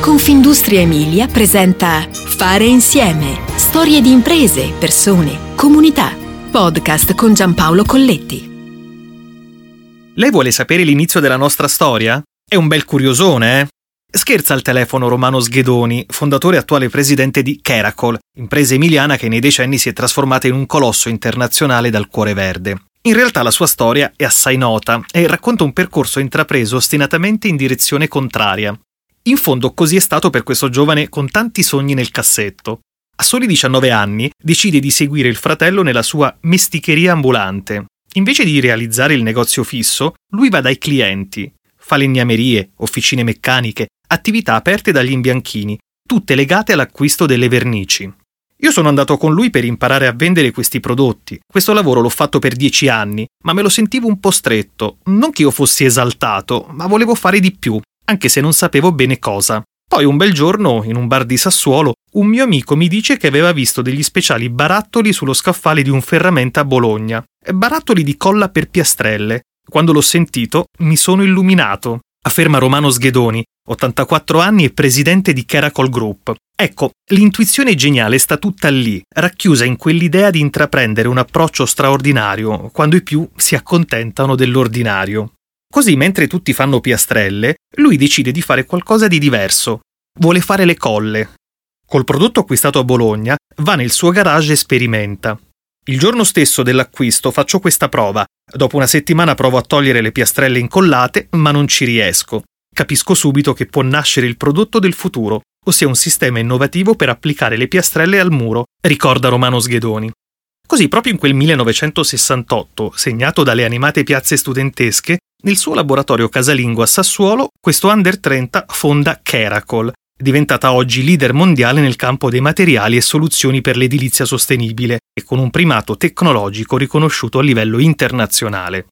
Confindustria Emilia presenta Fare insieme. Storie di imprese, persone, comunità. Podcast con Giampaolo Colletti. Lei vuole sapere l'inizio della nostra storia? È un bel curiosone, eh? Scherza al telefono Romano Sghedoni, fondatore e attuale presidente di Keracol, impresa emiliana che nei decenni si è trasformata in un colosso internazionale dal cuore verde. In realtà la sua storia è assai nota e racconta un percorso intrapreso ostinatamente in direzione contraria. In fondo così è stato per questo giovane con tanti sogni nel cassetto. A soli 19 anni decide di seguire il fratello nella sua mesticheria ambulante. Invece di realizzare il negozio fisso, lui va dai clienti, falegnamerie, officine meccaniche, attività aperte dagli imbianchini, tutte legate all'acquisto delle vernici. Io sono andato con lui per imparare a vendere questi prodotti. Questo lavoro l'ho fatto per dieci anni, ma me lo sentivo un po' stretto. Non che io fossi esaltato, ma volevo fare di più, anche se non sapevo bene cosa. Poi un bel giorno, in un bar di Sassuolo, un mio amico mi dice che aveva visto degli speciali barattoli sullo scaffale di un ferramenta a Bologna. Barattoli di colla per piastrelle. Quando l'ho sentito, mi sono illuminato afferma Romano Sghedoni, 84 anni e presidente di Caracol Group. Ecco, l'intuizione geniale sta tutta lì, racchiusa in quell'idea di intraprendere un approccio straordinario, quando i più si accontentano dell'ordinario. Così, mentre tutti fanno piastrelle, lui decide di fare qualcosa di diverso. Vuole fare le colle. Col prodotto acquistato a Bologna, va nel suo garage e sperimenta. Il giorno stesso dell'acquisto faccio questa prova. Dopo una settimana provo a togliere le piastrelle incollate, ma non ci riesco. Capisco subito che può nascere il prodotto del futuro, ossia un sistema innovativo per applicare le piastrelle al muro, ricorda Romano Sghedoni. Così, proprio in quel 1968, segnato dalle animate piazze studentesche, nel suo laboratorio casalingo a Sassuolo, questo under 30 fonda Keracol, diventata oggi leader mondiale nel campo dei materiali e soluzioni per l'edilizia sostenibile e con un primato tecnologico riconosciuto a livello internazionale.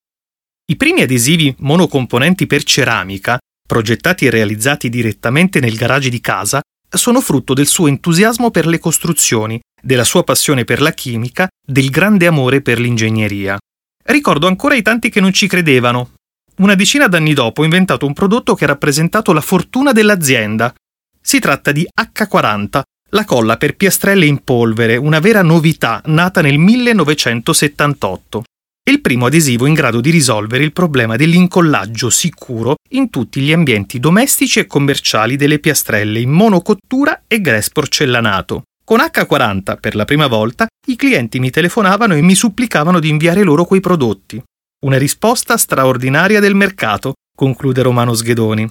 I primi adesivi monocomponenti per ceramica, progettati e realizzati direttamente nel garage di casa, sono frutto del suo entusiasmo per le costruzioni, della sua passione per la chimica, del grande amore per l'ingegneria. Ricordo ancora i tanti che non ci credevano. Una decina d'anni dopo ho inventato un prodotto che ha rappresentato la fortuna dell'azienda, si tratta di H40, la colla per piastrelle in polvere, una vera novità nata nel 1978. È il primo adesivo in grado di risolvere il problema dell'incollaggio sicuro in tutti gli ambienti domestici e commerciali delle piastrelle in monocottura e grès porcellanato. Con H40, per la prima volta, i clienti mi telefonavano e mi supplicavano di inviare loro quei prodotti. Una risposta straordinaria del mercato, conclude Romano Sghedoni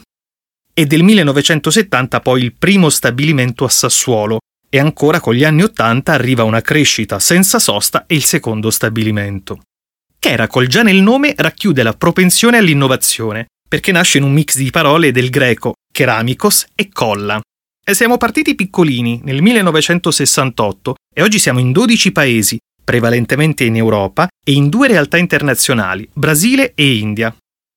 e del 1970 poi il primo stabilimento a Sassuolo e ancora con gli anni 80 arriva una crescita senza sosta e il secondo stabilimento. Keracol già nel nome racchiude la propensione all'innovazione, perché nasce in un mix di parole del greco keramikos e colla. E siamo partiti piccolini nel 1968 e oggi siamo in 12 paesi, prevalentemente in Europa, e in due realtà internazionali, Brasile e India.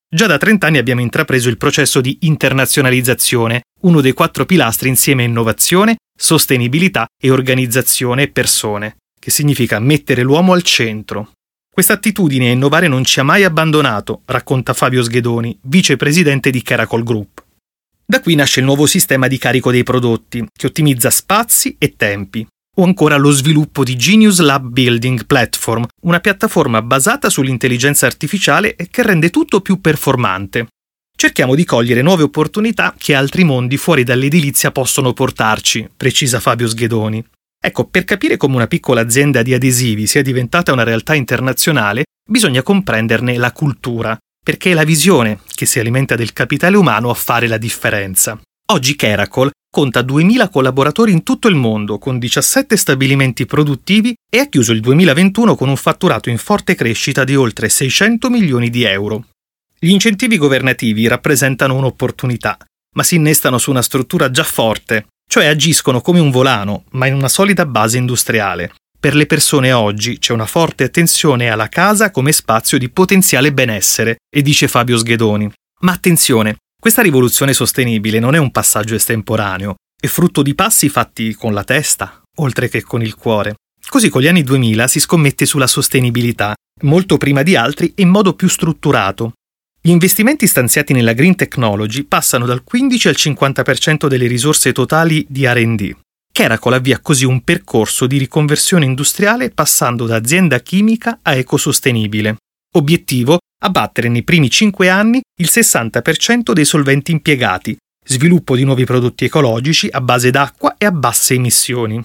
Già da 30 anni abbiamo intrapreso il processo di internazionalizzazione, uno dei quattro pilastri insieme a innovazione, sostenibilità e organizzazione e persone, che significa mettere l'uomo al centro. Questa attitudine a innovare non ci ha mai abbandonato, racconta Fabio Sghedoni, vicepresidente di Caracol Group. Da qui nasce il nuovo sistema di carico dei prodotti, che ottimizza spazi e tempi, o ancora lo sviluppo di Genius Lab Building Platform, una piattaforma basata sull'intelligenza artificiale che rende tutto più performante. Cerchiamo di cogliere nuove opportunità che altri mondi fuori dall'edilizia possono portarci, precisa Fabio Sghedoni. Ecco, per capire come una piccola azienda di adesivi sia diventata una realtà internazionale, bisogna comprenderne la cultura, perché è la visione che si alimenta del capitale umano a fare la differenza. Oggi Keracol conta 2.000 collaboratori in tutto il mondo, con 17 stabilimenti produttivi e ha chiuso il 2021 con un fatturato in forte crescita di oltre 600 milioni di euro. Gli incentivi governativi rappresentano un'opportunità, ma si innestano su una struttura già forte, cioè agiscono come un volano, ma in una solida base industriale. Per le persone oggi c'è una forte attenzione alla casa come spazio di potenziale benessere, e dice Fabio Sghedoni. Ma attenzione, questa rivoluzione sostenibile non è un passaggio estemporaneo, è frutto di passi fatti con la testa, oltre che con il cuore. Così con gli anni 2000 si scommette sulla sostenibilità, molto prima di altri e in modo più strutturato. Gli investimenti stanziati nella green technology passano dal 15 al 50% delle risorse totali di RD. Keracol avvia così un percorso di riconversione industriale passando da azienda chimica a ecosostenibile. Obiettivo? Abbattere nei primi 5 anni il 60% dei solventi impiegati, sviluppo di nuovi prodotti ecologici a base d'acqua e a basse emissioni.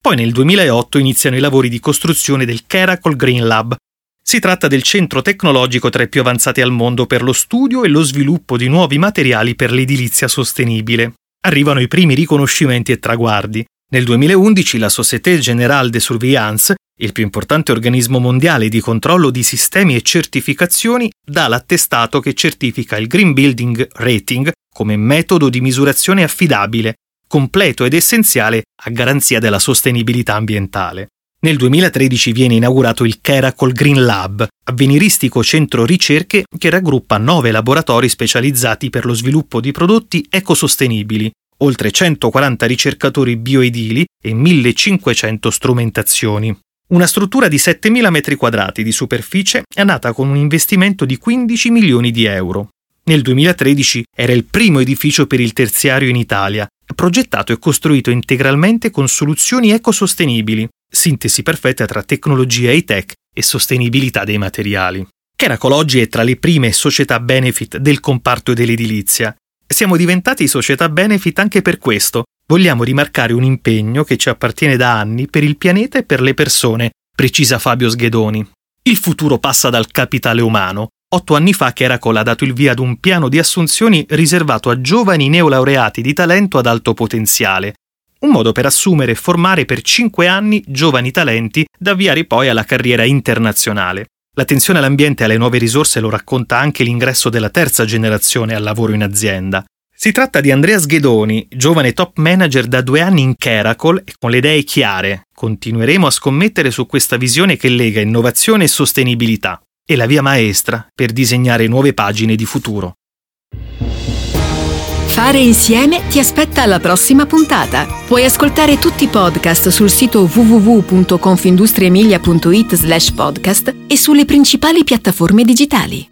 Poi nel 2008 iniziano i lavori di costruzione del Keracol Green Lab. Si tratta del centro tecnologico tra i più avanzati al mondo per lo studio e lo sviluppo di nuovi materiali per l'edilizia sostenibile. Arrivano i primi riconoscimenti e traguardi. Nel 2011 la Société Générale de Surveillance, il più importante organismo mondiale di controllo di sistemi e certificazioni, dà l'attestato che certifica il Green Building Rating come metodo di misurazione affidabile completo ed essenziale a garanzia della sostenibilità ambientale. Nel 2013 viene inaugurato il Keracol Green Lab, avveniristico centro ricerche che raggruppa nove laboratori specializzati per lo sviluppo di prodotti ecosostenibili, oltre 140 ricercatori bioedili e 1500 strumentazioni. Una struttura di 7.000 m2 di superficie è nata con un investimento di 15 milioni di euro. Nel 2013 era il primo edificio per il terziario in Italia, progettato e costruito integralmente con soluzioni ecosostenibili, sintesi perfetta tra tecnologia high-tech e sostenibilità dei materiali. Keracol oggi è tra le prime società benefit del comparto dell'edilizia. Siamo diventati società benefit anche per questo. Vogliamo rimarcare un impegno che ci appartiene da anni per il pianeta e per le persone, precisa Fabio Sghedoni. Il futuro passa dal capitale umano, Otto anni fa Keracol ha dato il via ad un piano di assunzioni riservato a giovani neolaureati di talento ad alto potenziale, un modo per assumere e formare per cinque anni giovani talenti da avviare poi alla carriera internazionale. L'attenzione all'ambiente e alle nuove risorse lo racconta anche l'ingresso della terza generazione al lavoro in azienda. Si tratta di Andrea Sghedoni, giovane top manager da due anni in Keracol e con le idee chiare. Continueremo a scommettere su questa visione che lega innovazione e sostenibilità e la via maestra per disegnare nuove pagine di futuro. Fare insieme ti aspetta alla prossima puntata. Puoi ascoltare tutti i podcast sul sito www.confindustriemilia.it slash podcast e sulle principali piattaforme digitali.